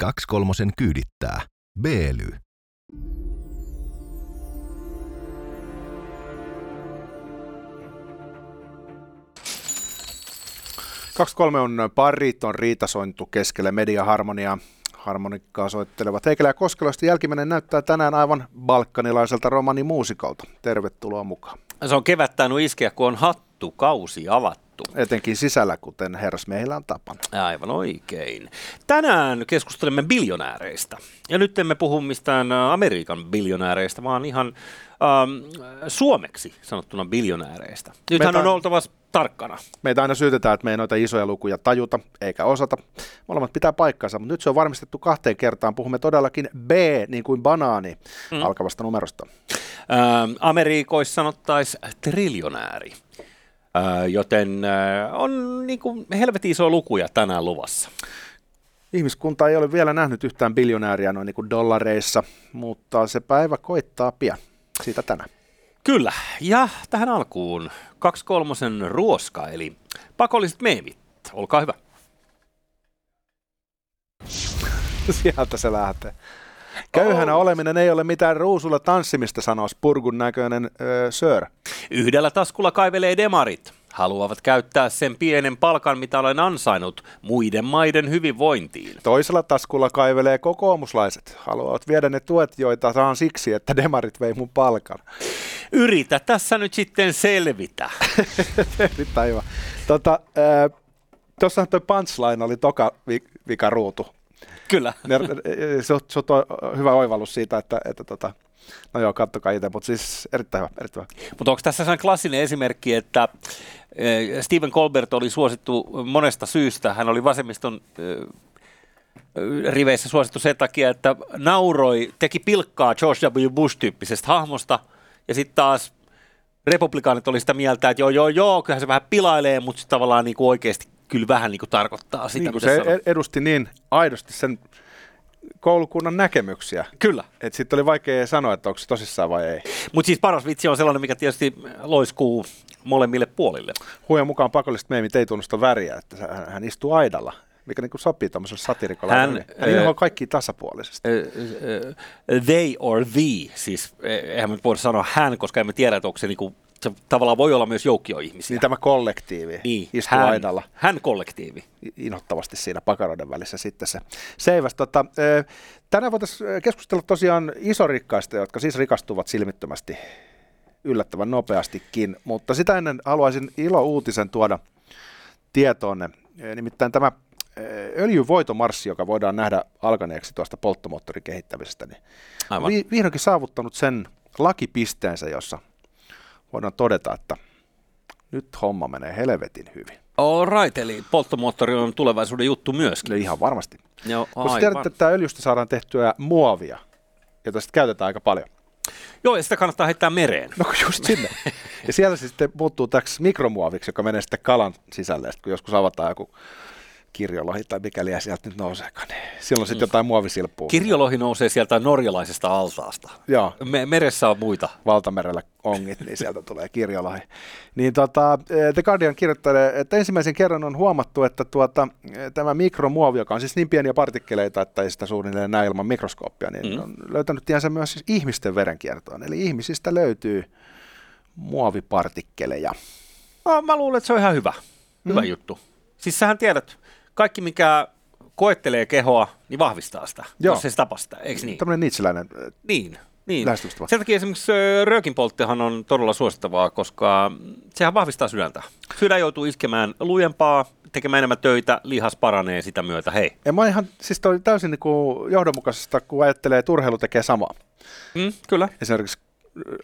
Kaksi kolmosen kyydittää. Beely. Kaksi kolme on pariton riitasointu keskellä mediaharmonia. Harmonikkaa soittelevat Heikelä ja Koskeloista jälkimmäinen näyttää tänään aivan balkanilaiselta romanimuusikalta. Tervetuloa mukaan. Se on kevät tainnut iskeä, kun on hattu kausi avattu. Etenkin sisällä, kuten herrasmiehillä on tapana. Aivan oikein. Tänään keskustelemme biljonääreistä. Ja nyt emme puhu mistään Amerikan biljonääreistä, vaan ihan ähm, suomeksi sanottuna biljonääreistä. Nythän Meitä- on oltava tarkkana. Meitä aina syytetään, että me ei noita isoja lukuja tajuta eikä osata. Molemmat pitää paikkansa, mutta nyt se on varmistettu kahteen kertaan. Puhumme todellakin B, niin kuin banaani, mm. alkavasta numerosta. Ähm, Amerikoissa sanottaisiin triljonääri. Joten on niin kuin helvetin iso lukuja tänään luvassa. Ihmiskunta ei ole vielä nähnyt yhtään biljonääriä noin niin kuin dollareissa, mutta se päivä koittaa pian. Siitä tänään. Kyllä, ja tähän alkuun kaksi kolmosen ruoska, eli pakolliset meemit. Olkaa hyvä. Sieltä se lähtee. Köyhänä oleminen ei ole mitään ruusulla tanssimista, sanoo Spurgun näköinen öö, sör. Yhdellä taskulla kaivelee demarit. Haluavat käyttää sen pienen palkan, mitä olen ansainnut, muiden maiden hyvinvointiin. Toisella taskulla kaivelee kokoomuslaiset. Haluavat viedä ne tuet, joita saan siksi, että demarit vei mun palkan. Yritä tässä nyt sitten selvitä. Erittäin hyvä. Tota, Tuossahan toi punchline oli toka vi- vika ruutu. Kyllä. Ne, se, on, se on toi hyvä oivallus siitä, että, että tota, no joo, kattokaa itse, mutta siis erittäin hyvä, erittäin hyvä. Mutta onko tässä sellainen klassinen esimerkki, että eh, Stephen Colbert oli suosittu monesta syystä. Hän oli vasemmiston eh, riveissä suosittu sen takia, että nauroi, teki pilkkaa George W. Bush-tyyppisestä hahmosta, ja sitten taas republikaanit oli sitä mieltä, että joo, joo, joo, kyllähän se vähän pilailee, mutta sitten tavallaan niin kuin oikeasti kyllä vähän niin kuin tarkoittaa sitä, Niin kuin se sanoo. edusti niin aidosti sen koulukunnan näkemyksiä, Kyllä. että sitten oli vaikea sanoa, että onko se tosissaan vai ei. Mutta siis paras vitsi on sellainen, mikä tietysti loiskuu molemmille puolille. Huojan mukaan pakolliset meemit ei tunnusta väriä, että hän, istuu aidalla, mikä niin sopii tuommoiselle satirikolle. Hän, Hän, ö, inhoaa kaikki tasapuolisesti. Ö, ö, they or the, siis eh, eihän me voida sanoa hän, koska emme tiedä, että onko se, niinku, se tavallaan voi olla myös joukkio-ihmisiä. Niin tämä kollektiivi Niin, istuu hän, aidalla hän kollektiivi. inhottavasti siinä pakaroiden välissä sitten se seiväs. Tota, tänään voitaisiin keskustella tosiaan isorikkaista, jotka siis rikastuvat silmittömästi yllättävän nopeastikin, mutta sitä ennen haluaisin ilo-uutisen tuoda tietoonne. Nimittäin tämä öljyvoitomarssi, joka voidaan nähdä alkaneeksi tuosta polttomoottorin kehittämisestä, niin Aivan. vi- vihdoinkin saavuttanut sen lakipisteensä, jossa voidaan todeta, että nyt homma menee helvetin hyvin. All right, eli polttomoottori on tulevaisuuden juttu myöskin. Kyllä ihan varmasti. Joo, aivan. tiedät, että öljystä saadaan tehtyä muovia, jota sitten käytetään aika paljon. Joo, ja sitä kannattaa heittää mereen. No just sinne. ja siellä se sitten muuttuu täksi mikromuoviksi, joka menee sitten kalan sisälle. Sitten kun joskus avataan joku kirjolohi tai mikäli sieltä nyt nouseekaan, niin silloin sitten jotain muovisilppua. Kirjolohi nousee sieltä norjalaisesta altaasta. Joo, Me- meressä on muita. valtamerellä ongit, niin sieltä tulee kirjolohi. Niin tota, The Guardian kirjoittelee, että ensimmäisen kerran on huomattu, että tuota, tämä mikromuovi, joka on siis niin pieniä partikkeleita, että ei sitä suunnilleen näe ilman mikroskooppia, niin Mm. on löytänyt tiensä myös siis ihmisten verenkiertoon. Eli ihmisistä löytyy muovipartikkeleja. No, mä luulen, että se on ihan hyvä. Hyvä Mm. juttu. Siis sähän tiedät, kaikki mikä koettelee kehoa, niin vahvistaa sitä, Joo. jos se tapa sitä, eikö niin? Tämmöinen niitsiläinen äh, Niin, niin. lähestymistapa. Sen takia esimerkiksi ö, röökinpolttihan on todella suosittavaa, koska sehän vahvistaa sydäntä. Sydän joutuu iskemään lujempaa, tekemään enemmän töitä, lihas paranee sitä myötä. Hei. Ja mä ihan, siis toi täysin niin kuin johdonmukaisesta, kun ajattelee, että urheilu tekee samaa. Mm, kyllä. Esimerkiksi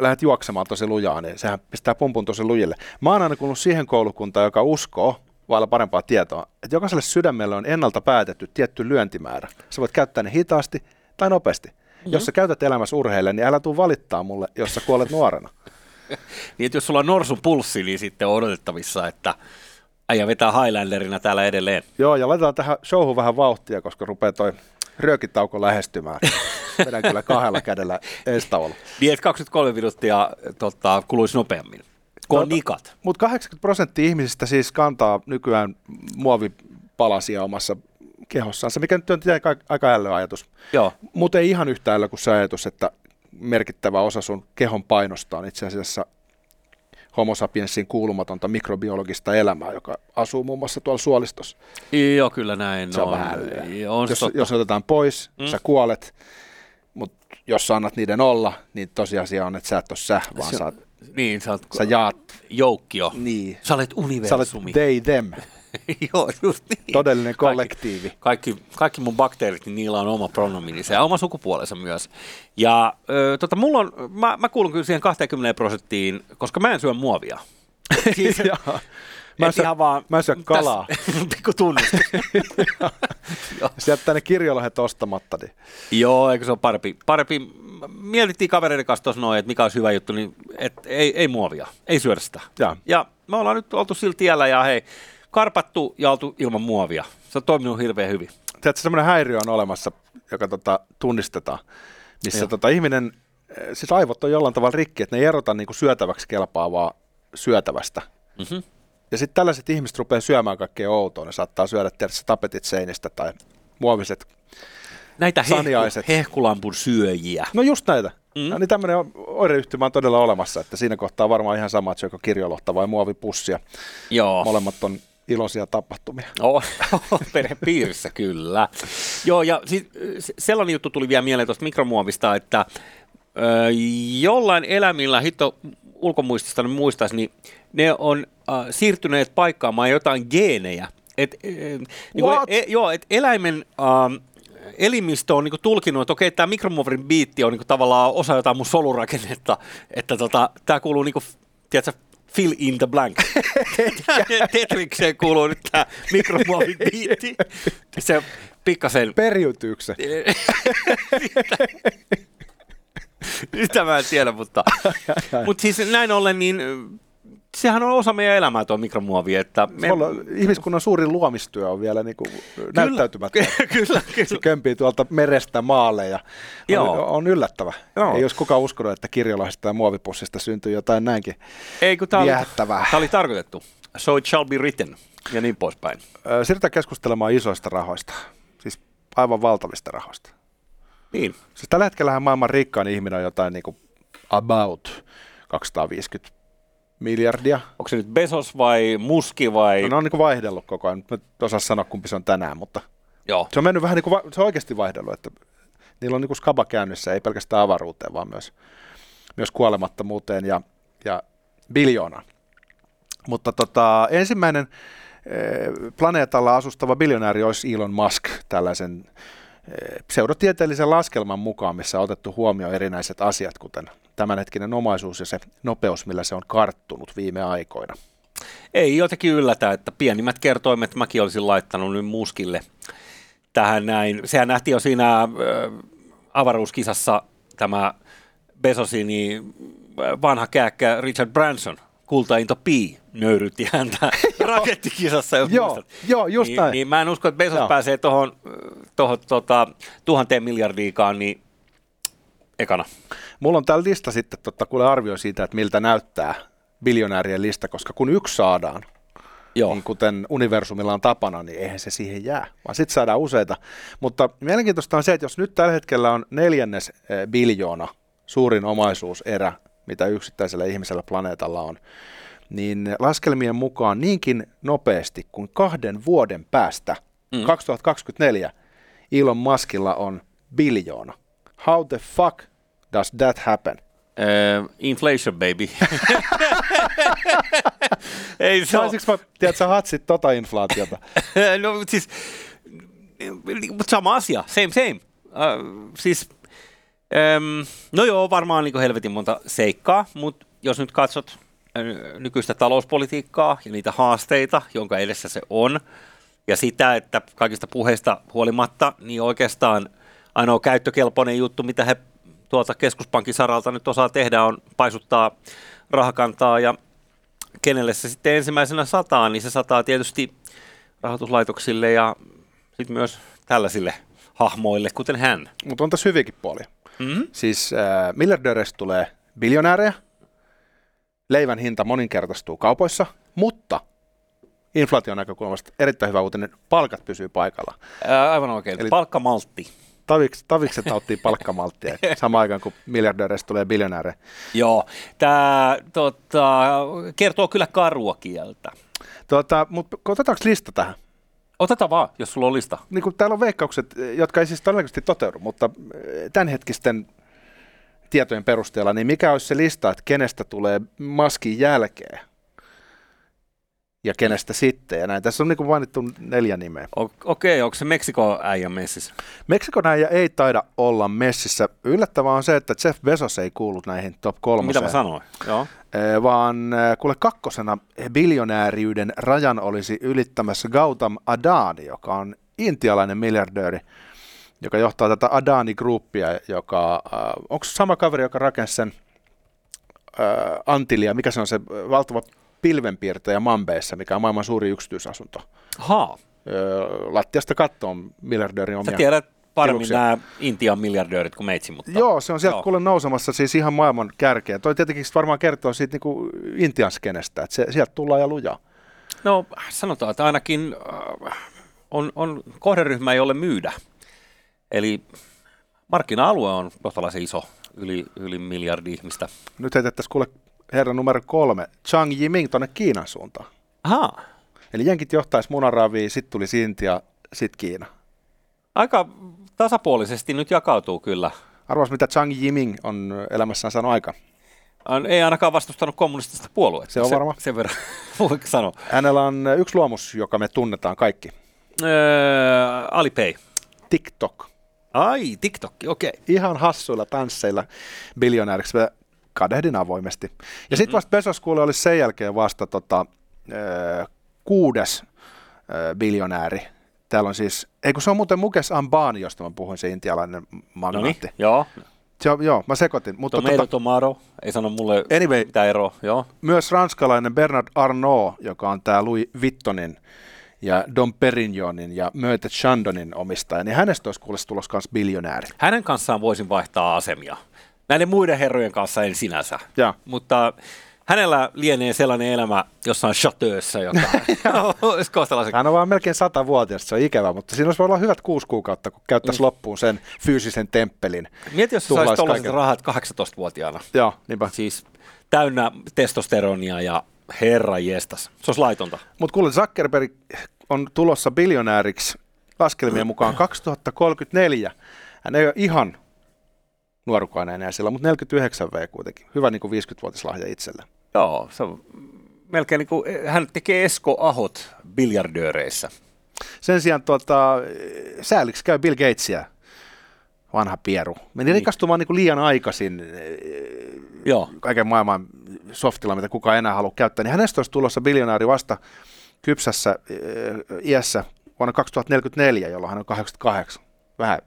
lähdet juoksemaan tosi lujaa, niin sehän pistää pumpun tosi lujille. Mä oon aina kuullut siihen koulukuntaan, joka uskoo, vailla parempaa tietoa, että jokaiselle sydämelle on ennalta päätetty tietty lyöntimäärä. Sä voit käyttää ne hitaasti tai nopeasti. Mm-hmm. Jos sä käytät elämässä urheille, niin älä tuu valittaa mulle, jos sä kuolet nuorena. Niin, että jos sulla on norsun pulssi, niin sitten on odotettavissa, että äijä vetää Highlanderina täällä edelleen. Joo, ja laitetaan tähän showhun vähän vauhtia, koska rupeaa toi röökitauko lähestymään. Vedän kyllä kahdella kädellä ensi tavalla. Niin, että 23 minuuttia tota, kuluisi nopeammin. On Tota-. Mutta 80 prosenttia ihmisistä siis kantaa nykyään muovipalasia omassa kehossaan. Se mikä nyt on aika- älyä ajatus. Joo. Mutta ei ihan yhtä älyä kuin se ajatus, että merkittävä osa sun kehon painosta on itse asiassa homo sapiensin kuulumatonta mikrobiologista elämää, joka asuu muun muassa tuolla suolistossa. Joo, kyllä näin Se on vähän älyä. On Jos, totta. jos otetaan pois, mm. sä kuolet, mutta jos sä annat niiden olla, niin tosiasia on, että sä et ole sä, vaan Se- sä, oot- Niin, sä oot sä jaat. joukkio. Niin. Sä olet Sä olet universumi. they, them, Joo, just niin. todellinen Kaikki- kollektiivi. Kaikki, kaikki mun bakteerit, niin niillä on oma pronomininsa ja oma sukupuolensa myös. Ja ö, tota, mulla on, mä, mä kuulun kyllä siihen 20 prosenttiin, koska mä en syö muovia. Siis. Mä en ihan vaan, mä en syö kalaa. Pikku tunnustus. Jos jättää ne kirjolohet ostamatta, niin Joo, eikö se ole parempi? parempi. Mietittiin kavereiden kanssa tuossa noin, että mikä olisi hyvä juttu, niin et, ei, ei muovia, ei syödä sitä. Jaa. Ja me ollaan nyt oltu sillä tiellä ja hei, karpattu ja oltu ilman muovia. Se on toiminut hirveän hyvin. tiedätkö, semmoinen häiriö on olemassa, joka tota, tunnistetaan, missä Joo. tota, ihminen, eh, siis aivot on jollain tavalla rikki, että ne ei erota niin syötäväksi kelpaavaa syötävästä. Mm-hmm. Ja sitten tällaiset ihmiset rupeaa syömään kaikkea outoa. Ne saattaa syödä tietysti tapetit seinistä tai muoviset. Näitä hehku, Saniaiset. hehkulampun syöjiä. No just näitä. Mm. No, niin tämmöinen oireyhtymä on todella olemassa, että siinä kohtaa varmaan ihan sama, että syökö kirjolohta vai muovipussia. Joo. Molemmat on iloisia tapahtumia. Oh, perhepiirissä kyllä. Joo, ja sit, se- sellainen juttu tuli vielä mieleen tuosta mikromuovista, että ö, jollain elämillä, hitto ulkomuistista nyt muistaisi, niin ne on äh, siirtyneet paikkaamaan jotain geenejä. Et, äh, niin kuin, e, joo, et eläimen äh, elimistö on niinku tulkinut, että okei, tämä mikromuovin biitti on niinku tavallaan osa jotain mun solurakennetta, että tota, tämä kuuluu niinku, tiedätkö, fill in the blank. Tetrikseen kuuluu nyt tämä mikromuovin biitti. Se pikkasen, Periytyykö se? sitä mä en tiedä, mutta, mutta siis näin ollen, niin sehän on osa meidän elämää tuo mikromuovi, että me, Me... ihmiskunnan suurin luomistyö on vielä niin kuin näyttäytymättä. kyllä, Se kyllä. kömpii tuolta merestä maalle ja Joo. on, on yllättävä. Joo. Ei olisi kukaan uskonut, että kirjolaisesta ja muovipussista syntyy jotain näinkin Ei, kun tämä oli, tää oli tarkoitettu. So it shall be written. Ja niin poispäin. Siirrytään keskustelemaan isoista rahoista, siis aivan valtavista rahoista. Niin. Siis tällä hetkellä maailman rikkain ihminen on jotain niin kuin about 250 miljardia. Onko se nyt Bezos vai Muski vai... No, ne on niin kuin vaihdellut koko ajan. Nyt en osaa sanoa, kumpi se on tänään, mutta Joo. se on mennyt vähän niin kuin, se on oikeasti vaihdellut, että niillä on niin kuin skaba käynnissä, ei pelkästään avaruuteen, vaan myös, myös kuolemattomuuteen ja, ja biljoonaan. Mutta tota, ensimmäinen eh, planeetalla asustava biljonääri olisi Elon Musk, tällaisen pseudotieteellisen laskelman mukaan, missä on otettu huomioon erinäiset asiat, kuten tämänhetkinen omaisuus ja se nopeus, millä se on karttunut viime aikoina. Ei jotenkin yllätä, että pienimmät kertoimet mäkin olisin laittanut nyt Muskille tähän näin. Sehän nähtiin jo siinä avaruuskisassa tämä Besosin vanha kääkkä Richard Branson, kultainto Pi, nöyrytti häntä rakettikisassa, jos Joo, muistat. joo, just niin, näin. Niin mä en usko, että Bezos Joo. pääsee tuohon tohon, tota, tuhanteen miljardiikaan, niin ekana. Mulla on täällä lista sitten, totta, kuule arvio siitä, että miltä näyttää biljonäärien lista, koska kun yksi saadaan, Joo. niin kuten universumilla on tapana, niin eihän se siihen jää, vaan sitten saadaan useita. Mutta mielenkiintoista on se, että jos nyt tällä hetkellä on neljännes eh, biljoona suurin omaisuuserä, mitä yksittäisellä ihmisellä planeetalla on, niin laskelmien mukaan niinkin nopeasti kuin kahden vuoden päästä, mm. 2024, Elon Muskilla on biljoona. How the fuck does that happen? Uh, inflation, baby. Ei se. Saisinko mä, tiedätkö, hatsit tota inflaatiota? no siis, mutta sama asia, same same. Uh, siis, um, no joo, varmaan niin helvetin monta seikkaa, mutta jos nyt katsot nykyistä talouspolitiikkaa ja niitä haasteita, jonka edessä se on, ja sitä, että kaikista puheista huolimatta, niin oikeastaan ainoa käyttökelpoinen juttu, mitä he tuolta keskuspankin saralta nyt osaa tehdä, on paisuttaa rahakantaa ja kenelle se sitten ensimmäisenä sataa, niin se sataa tietysti rahoituslaitoksille ja sitten myös tällaisille hahmoille, kuten hän. Mutta on tässä hyviäkin puolia. Mm-hmm. Siis äh, miljardööreistä tulee biljonäärejä, leivän hinta moninkertaistuu kaupoissa, mutta inflaation näkökulmasta erittäin hyvä uutinen. Palkat pysyy paikalla. Ää, aivan oikein. Eli... Palkkamaltti. Taviks, tavikset nauttii palkkamalttia samaan aikaan, kun miljardööreistä tulee biljonääre. Joo, tämä tota, kertoo kyllä karua kieltä. Tota, mutta otetaanko lista tähän? Otetaan vaan, jos sulla on lista. Niin kuin täällä on veikkaukset, jotka ei siis todennäköisesti toteudu, mutta tämänhetkisten tietojen perusteella, niin mikä olisi se lista, että kenestä tulee maskin jälkeen? Ja kenestä sitten. Ja näin. Tässä on niin mainittu neljä nimeä. O- okei, onko se Meksikon äijä messissä? Meksikon äijä ei taida olla messissä. Yllättävää on se, että Jeff Bezos ei kuulu näihin top kolmoseen. Mitä mä sanoin? Joo. E, vaan kuule kakkosena biljonääriyden rajan olisi ylittämässä Gautam Adani, joka on intialainen miljardööri, joka johtaa tätä Adani-gruppia, joka, äh, onko se sama kaveri, joka rakensi sen äh, Antilia, mikä se on se valtava pilvenpiirtäjä Mambeissa, mikä on maailman suuri yksityisasunto. Ha. lattiasta kattoon miljardöörin omia Sä tiedät paremmin tiluksia. nämä Intian miljardöörit kuin meitsi, mutta... Joo, se on sieltä kuule nousemassa siis ihan maailman kärkeä. Toi tietenkin varmaan kertoo siitä niin kuin Intian skenestä, että se, sieltä tullaan ja lujaa. No sanotaan, että ainakin äh, on, on kohderyhmä, jolle myydä. Eli markkina-alue on kohtalaisen iso, yli, yli miljardi ihmistä. Nyt heitettäisiin kuule herra numero kolme, Chang Yiming tuonne Kiinan suuntaan. Aha. Eli jenkit johtaisi munaraviin, sitten tuli Intia, sitten Kiina. Aika tasapuolisesti nyt jakautuu kyllä. Arvas, mitä Chang Yiming on elämässään saanut aika. Ei ainakaan vastustanut kommunistista puoluetta. Se on varma. Se, sen verran voiko sanoa. Hänellä on yksi luomus, joka me tunnetaan kaikki. Öö, Alipay. TikTok. Ai, TikTok, okei. Okay. Ihan hassuilla tansseilla biljonääriksi kadehdin avoimesti. Ja mm-hmm. sitten vasta Bezos kuule olisi sen jälkeen vasta tota, kuudes biljonääri. Täällä on siis, ei kun se on muuten Mukes Ambani, josta mä puhuin, se intialainen magnaatti. Noniin, joo. Se on, joo, mä sekoitin. Mutta Tomato tota, Tomaro, ei sano mulle anyway, mitä eroa. Joo. Myös ranskalainen Bernard Arnault, joka on tämä Louis Vittonin ja Dom Perignonin ja Möte Chandonin omistaja, niin hänestä olisi kuulosti tulossa myös biljonääri. Hänen kanssaan voisin vaihtaa asemia. Näiden muiden herrojen kanssa en sinänsä. Ja. Mutta hänellä lienee sellainen elämä jossain chateaussa, joka olisi kohtalaisen... Hän on vaan melkein sata-vuotias, se on ikävä, mutta siinä olisi olla hyvät kuusi kuukautta, kun käyttäisi mm. loppuun sen fyysisen temppelin. Mieti, jos sä saisit tollaiset rahat 18-vuotiaana. Joo, niinpä. Siis täynnä testosteronia ja herra jestas. Se olisi laitonta. Mutta kuule, Zuckerberg on tulossa biljonääriksi laskelmien mukaan 2034. Hän ei ole ihan nuorukainen enää siellä, mutta 49 V kuitenkin. Hyvä niin kuin 50-vuotislahja itselle. Joo, se on melkein niin kuin, hän tekee Esko Ahot biljardööreissä. Sen sijaan tuota, sääliksi käy Bill Gatesia, vanha pieru. Meni niin. rikastumaan niin kuin liian aikaisin Joo. kaiken maailman softilla, mitä kukaan enää halua käyttää. Niin hänestä olisi tulossa biljonääri vasta kypsässä iässä vuonna 2044, jolloin hän on 88. Vähän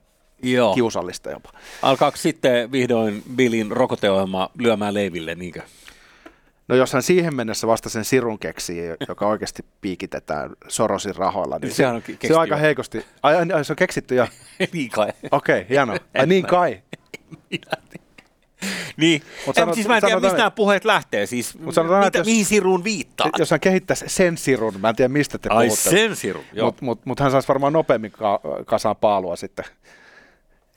Joo. kiusallista jopa. Alkaako sitten vihdoin Billin rokoteohjelma lyömään leiville, niinkö? No jos hän siihen mennessä vasta sen sirun keksii, joka oikeasti piikitetään Sorosin rahoilla, niin se, on, se on aika heikosti. Ai, ai, se on keksitty jo? niin kai. Okei, okay, hienoa. Ai niin kai. niin, Mut sanot, siis mä en tiedä, mistä nämä puheet lähtee, siis Mut sanotaan, mitä, jos, mihin siruun viittaa? Jos hän kehittäisi sen sirun, mä en tiedä mistä te Ai puhutte. sen sirun, joo. Mutta mut, mut hän saisi varmaan nopeammin ka- kasaan paalua sitten.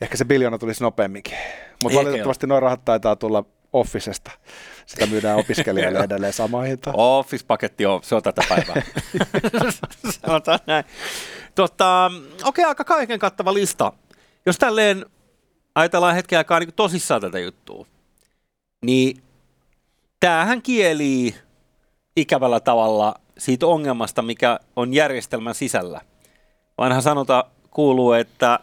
Ehkä se biljona tulisi nopeamminkin. Mutta valitettavasti noin rahat taitaa tulla Officesta. Sitä myydään opiskelijoille edelleen sama hinta. Office-paketti on, se on tätä päivää. Sanotaan näin. Tota, okei, aika kaiken kattava lista. Jos tälleen ajatellaan hetken aikaa niin tosissaan tätä juttua, niin tämähän kielii ikävällä tavalla siitä ongelmasta, mikä on järjestelmän sisällä. Vanha sanota kuuluu, että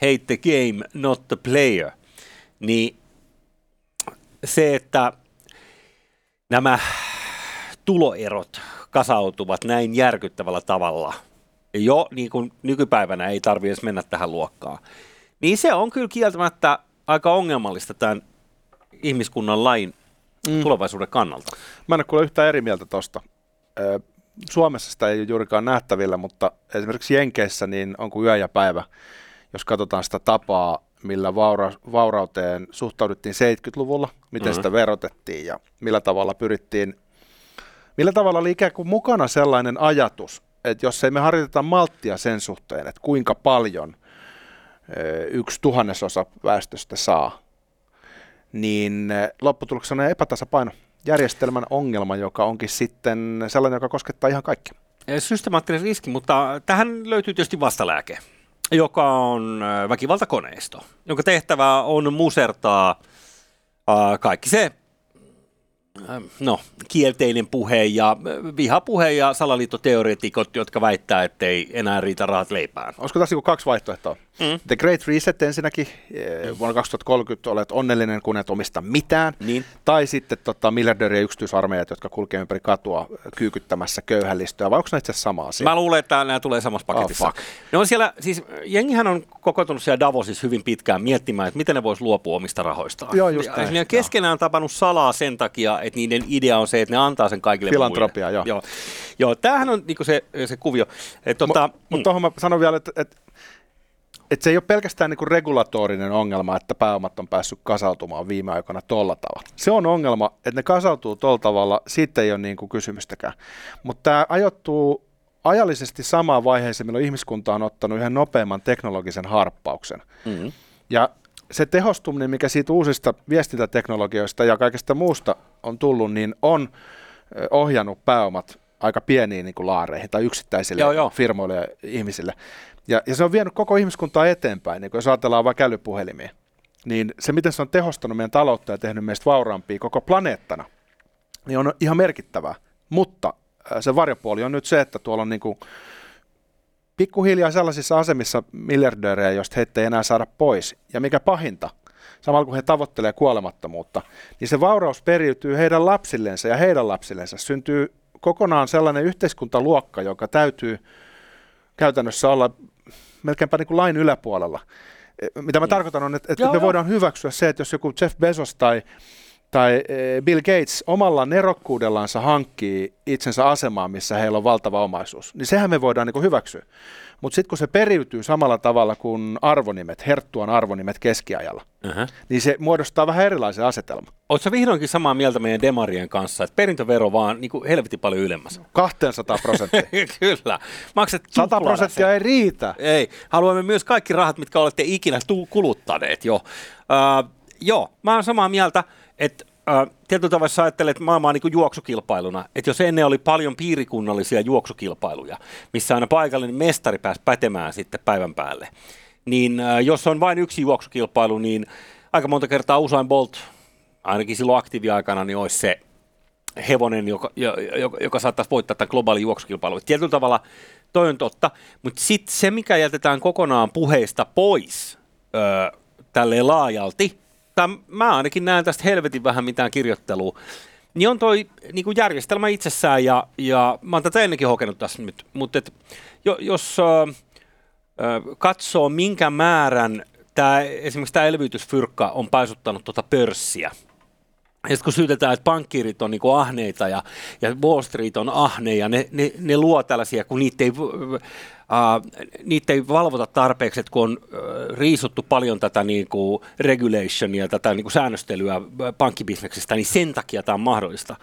hate the game, not the player, niin se, että nämä tuloerot kasautuvat näin järkyttävällä tavalla, jo niin kuin nykypäivänä ei tarvitse edes mennä tähän luokkaan, niin se on kyllä kieltämättä aika ongelmallista tämän ihmiskunnan lain mm. tulevaisuuden kannalta. Mä en ole yhtään eri mieltä tuosta. Suomessa sitä ei ole juurikaan nähtävillä, mutta esimerkiksi Jenkeissä niin on kuin yö ja päivä jos katsotaan sitä tapaa, millä vaura, vaurauteen suhtauduttiin 70-luvulla, miten mm-hmm. sitä verotettiin ja millä tavalla pyrittiin Millä tavalla oli ikään kuin mukana sellainen ajatus, että jos ei me harjoiteta malttia sen suhteen, että kuinka paljon yksi tuhannesosa väestöstä saa, niin lopputuloksena on epätasapaino järjestelmän ongelma, joka onkin sitten sellainen, joka koskettaa ihan kaikki. Systemaattinen riski, mutta tähän löytyy tietysti vastalääke, joka on väkivaltakoneisto, jonka tehtävä on musertaa kaikki se no, kielteinen puhe ja äh, vihapuhe ja salaliittoteoreetikot, jotka väittää, että ei enää riitä rahat leipään. Olisiko tässä kaksi vaihtoehtoa? Mm. The Great Reset ensinnäkin, eh, vuonna 2030 olet onnellinen, kun et omista mitään. Niin. Tai sitten tota, miljardöörien yksityisarmeijat, jotka kulkee ympäri katua kyykyttämässä köyhällistöä, vai onko ne itse sama asia? Mä luulen, että nämä tulee samassa oh, paketissa. Oh, ne on siellä, siis jengihän on kokoontunut siellä Davosissa hyvin pitkään miettimään, että miten ne vois luopua omista rahoistaan. Joo, just ja, ne keskenään on tapannut salaa sen takia, että niiden idea on se, että ne antaa sen kaikille Filantropia, joo. joo. Joo, tämähän on niinku se, se kuvio. Tota, Mutta mm. tuohon mä sanon vielä, että, että että se ei ole pelkästään niin kuin regulatorinen ongelma, että pääomat on päässyt kasautumaan viime aikoina tuolla tavalla. Se on ongelma, että ne kasautuu tuolla tavalla, siitä ei ole niin kuin kysymystäkään. Mutta tämä ajoittuu ajallisesti samaan vaiheeseen, milloin ihmiskunta on ottanut yhden nopeamman teknologisen harppauksen. Mm-hmm. Ja se tehostuminen, mikä siitä uusista viestintäteknologioista ja kaikesta muusta on tullut, niin on ohjannut pääomat aika pieniin niin kuin laareihin tai yksittäisille joo, joo. firmoille ja ihmisille. Ja, ja se on vienyt koko ihmiskuntaa eteenpäin, niin kun jos ajatellaan vain kälypuhelimia, niin se, miten se on tehostanut meidän taloutta ja tehnyt meistä vauraampia koko planeettana, niin on ihan merkittävää. Mutta se varjopuoli on nyt se, että tuolla on niin kuin pikkuhiljaa sellaisissa asemissa miljardöörejä, joista heitä ei enää saada pois. Ja mikä pahinta, samalla kun he tavoittelee kuolemattomuutta, niin se vauraus periytyy heidän lapsillensa ja heidän lapsillensa. Syntyy kokonaan sellainen yhteiskuntaluokka, joka täytyy käytännössä olla melkeinpä niin kuin lain yläpuolella. Mitä mä mm. tarkoitan on, että, että joo, me joo. voidaan hyväksyä se, että jos joku Jeff Bezos tai, tai e, Bill Gates omalla nerokkuudellansa hankkii itsensä asemaan, missä heillä on valtava omaisuus, niin sehän me voidaan niin hyväksyä. Mutta sitten kun se periytyy samalla tavalla kuin arvonimet, herttuan arvonimet keskiajalla, uh-huh. niin se muodostaa vähän erilaisen asetelman. Oletko vihdoinkin samaa mieltä meidän demarien kanssa, että perintövero vaan niin kuin helvetin paljon ylemmäs? 200 prosenttia. Kyllä. Maksat 100 prosenttia ei riitä. Ei. Haluamme myös kaikki rahat, mitkä olette ikinä kuluttaneet jo. Uh, joo, mä oon samaa mieltä, että äh, tietyllä tavalla sä ajattelet maailmaa niin juoksukilpailuna, että jos ennen oli paljon piirikunnallisia juoksukilpailuja, missä aina paikallinen mestari pääsi pätemään sitten päivän päälle, niin äh, jos on vain yksi juoksukilpailu, niin aika monta kertaa Usain Bolt, ainakin silloin aktiiviaikana, niin olisi se hevonen, joka, joka, joka saattaisi voittaa tämän globaalin juoksukilpailun. Tietyllä tavalla toi on totta, mutta sitten se, mikä jätetään kokonaan puheista pois öö, tälleen laajalti, tai mä ainakin näen tästä helvetin vähän mitään kirjoittelua, niin on toi niin kuin järjestelmä itsessään, ja, ja mä oon tätä ennenkin hokenut tässä nyt, mutta et, jo, jos äh, katsoo minkä määrän tää, esimerkiksi tämä elvytysfyrkka on paisuttanut tuota pörssiä, ja kun syytetään, että pankkiirit on niinku ahneita ja, ja Wall Street on ahne ja ne, ne, ne luo tällaisia, kun niitä ei, uh, niitä ei valvota tarpeeksi, että kun on uh, riisuttu paljon tätä niinku regulationia, tätä niinku säännöstelyä pankkibisneksestä, niin sen takia tämä on mahdollista.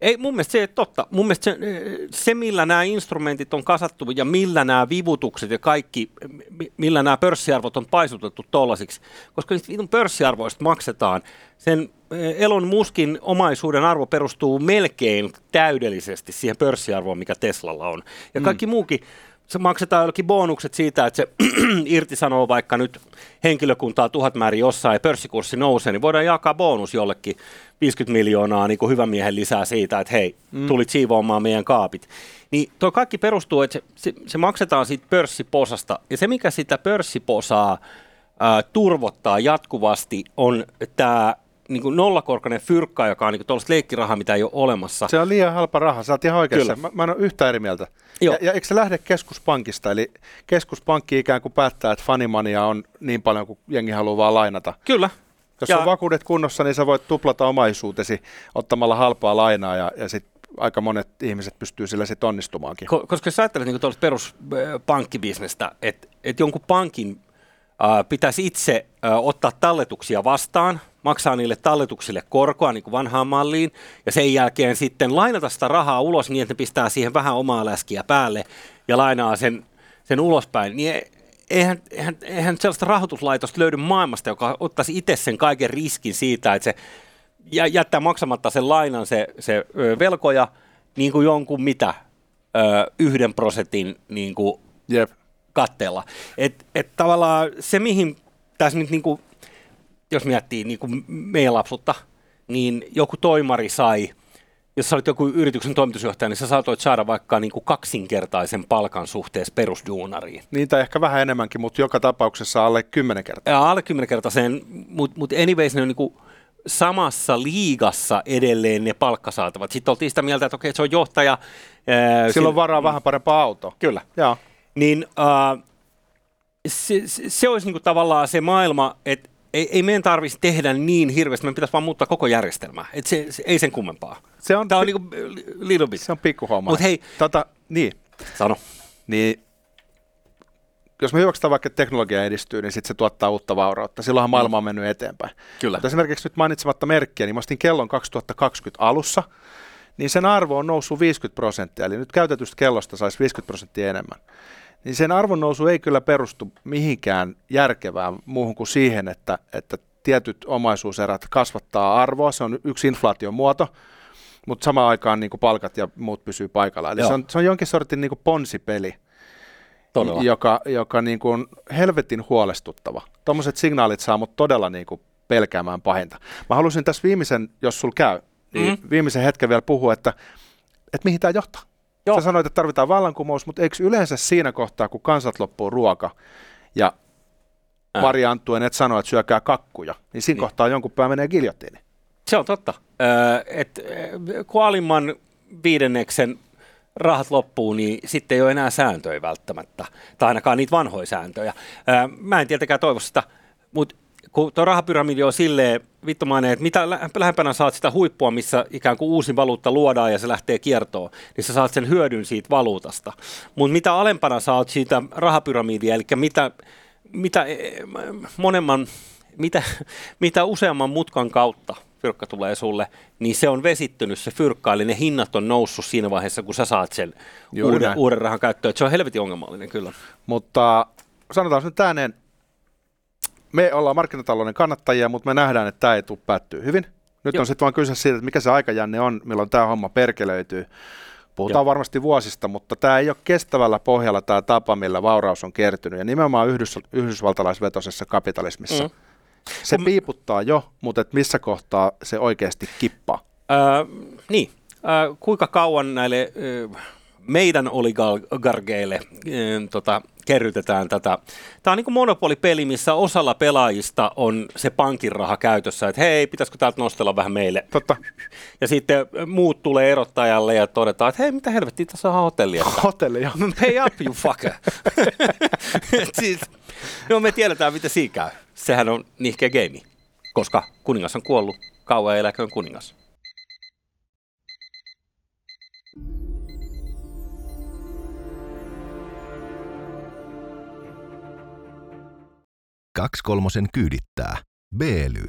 Ei, mun mielestä se ei ole totta. Mun mielestä se, se, millä nämä instrumentit on kasattu ja millä nämä vivutukset ja kaikki, millä nämä pörssiarvot on paisutettu tollasiksi, koska niistä pörssiarvoista maksetaan, sen eh, Elon Muskin omaisuuden arvo perustuu melkein täydellisesti siihen pörssiarvoon, mikä Teslalla on. Ja mm. kaikki mm. muukin se maksetaan jollekin bonukset siitä, että se irtisanoo vaikka nyt henkilökuntaa tuhat määrin jossain ja pörssikurssi nousee, niin voidaan jakaa bonus jollekin 50 miljoonaa niin kuin hyvän miehen lisää siitä, että hei, mm. tulit siivoamaan meidän kaapit. Niin tuo kaikki perustuu, että se, se, se maksetaan siitä pörssiposasta, ja se mikä sitä pörssiposaa ää, turvottaa jatkuvasti on tämä niin kuin nollakorkoinen fyrkka, joka on niin tuollaista leikkirahaa, mitä ei ole olemassa. Se on liian halpa raha, sä oot ihan oikeassa. Mä, mä en ole yhtä eri mieltä. Joo. Ja, ja eikö se lähde keskuspankista, eli keskuspankki ikään kuin päättää, että fanimania on niin paljon kuin jengi haluaa vaan lainata. Kyllä. Jos ja... on vakuudet kunnossa, niin sä voit tuplata omaisuutesi ottamalla halpaa lainaa ja, ja sitten aika monet ihmiset pystyy sillä sitten onnistumaankin. Ko- koska jos ajattelet niin tuollaista peruspankkibisnestä, että et jonkun pankin äh, pitäisi itse äh, ottaa talletuksia vastaan – maksaa niille talletuksille korkoa niin kuin vanhaan malliin, ja sen jälkeen sitten lainata sitä rahaa ulos niin, että ne pistää siihen vähän omaa läskiä päälle ja lainaa sen, sen ulospäin, niin eihän, eihän, eihän sellaista rahoituslaitosta löydy maailmasta, joka ottaisi itse sen kaiken riskin siitä, että se jättää maksamatta sen lainan se, se velkoja niin kuin jonkun mitä, yhden prosentin niin kuin Jep. katteella. Et, et tavallaan se, mihin tässä nyt, niin kuin, jos miettii niin kuin meidän lapsuutta, niin joku toimari sai, jos sä olit joku yrityksen toimitusjohtaja, niin sä saatoit saada vaikka niin kuin kaksinkertaisen palkan suhteessa perusduunariin. Niitä ehkä vähän enemmänkin, mutta joka tapauksessa alle kymmenen kertaa. Ja alle kertaisen, mutta mut anyways ne on niin kuin samassa liigassa edelleen ne palkkasaatavat. Sitten oltiin sitä mieltä, että okei, se on johtaja. Ää, Silloin varaa vähän parempaa auto. Kyllä. Joo. Niin äh, se, se, se olisi niinku tavallaan se maailma, että ei, ei meidän tarvitsisi tehdä niin hirveästi, meidän pitäisi vaan muuttaa koko järjestelmää. Et se, se, ei sen kummempaa. Se on, Tämä on niinku little bit. Se on pikkuhomma. Mutta hei. Tota, niin. Sano. Niin jos me hyväksytään vaikka, että teknologia edistyy, niin sitten se tuottaa uutta vaurautta. Silloinhan mm. maailma on mennyt eteenpäin. Kyllä. Mutta esimerkiksi nyt mainitsematta merkkiä, niin mä ostin kellon 2020 alussa, niin sen arvo on noussut 50 prosenttia, eli nyt käytetystä kellosta saisi 50 prosenttia enemmän. Niin sen arvon nousu ei kyllä perustu mihinkään järkevään muuhun kuin siihen, että, että tietyt omaisuuserät kasvattaa arvoa, se on yksi inflaation muoto, mutta samaan aikaan niin kuin palkat ja muut pysyy paikalla. Eli se on, se on jonkin sortin niin kuin ponsipeli Todella. joka, joka niin kuin helvetin huolestuttava. Tuommoiset signaalit saa mut todella niin kuin pelkäämään pahinta. Mä halusin tässä viimeisen, jos sul käy, niin mm. viimeisen hetken vielä puhua, että, että mihin tämä johtaa. Joo. Sä sanoit, että tarvitaan vallankumous, mutta eikö yleensä siinä kohtaa, kun kansat loppuu ruoka ja äh. Mari Anttuen et sano, että syökää kakkuja, niin siinä niin. kohtaa jonkun pää menee giljottiini. Se on totta. Öö, et, kun alimman viidenneksen rahat loppuu, niin sitten ei ole enää sääntöjä välttämättä, tai ainakaan niitä vanhoja sääntöjä. Ää, mä en tietenkään toivo sitä, mutta kun tuo rahapyramidi on silleen vittomainen, että mitä lähempänä saat sitä huippua, missä ikään kuin uusi valuutta luodaan ja se lähtee kiertoon, niin sä saat sen hyödyn siitä valuutasta. Mutta mitä alempana saat siitä rahapyramidia, eli mitä, mitä e, monemman, mitä, mitä useamman mutkan kautta fyrkka tulee sulle, niin se on vesittynyt se fyrkka, eli ne hinnat on noussut siinä vaiheessa, kun sä saat sen uuden, uuden rahan käyttöön. se on helvetin ongelmallinen kyllä. Mutta sanotaan nyt ääneen, me ollaan markkinatalouden kannattajia, mutta me nähdään, että tämä ei tule päättyä hyvin. Nyt Joo. on sitten vaan kyse siitä, että mikä se aikajänne on, milloin tämä homma perkelöityy. Puhutaan Joo. varmasti vuosista, mutta tämä ei ole kestävällä pohjalla tämä tapa, millä vauraus on kertynyt. Ja nimenomaan yhdys, yhdysvaltalaisvetoisessa kapitalismissa. Mm. Se Kun... piiputtaa jo, mutta et missä kohtaa se oikeasti kippaa? Öö, niin. Öö, kuinka kauan näille meidän oligargeille öö, tota, kerrytetään tätä. Tämä on niin kuin monopolipeli, missä osalla pelaajista on se pankin raha käytössä, että hei, pitäisikö täältä nostella vähän meille. Totta. Ja sitten muut tulee erottajalle ja todetaan, että hei, mitä helvettiä, tässä on hotelli. Hotelli, joo. Pay up, you fucker. siis, no me tiedetään, mitä siinä käy. Sehän on nihkeä game, koska kuningas on kuollut. Kauan eläköön kuningas. Kaksi kolmosen kyydittää. Beely.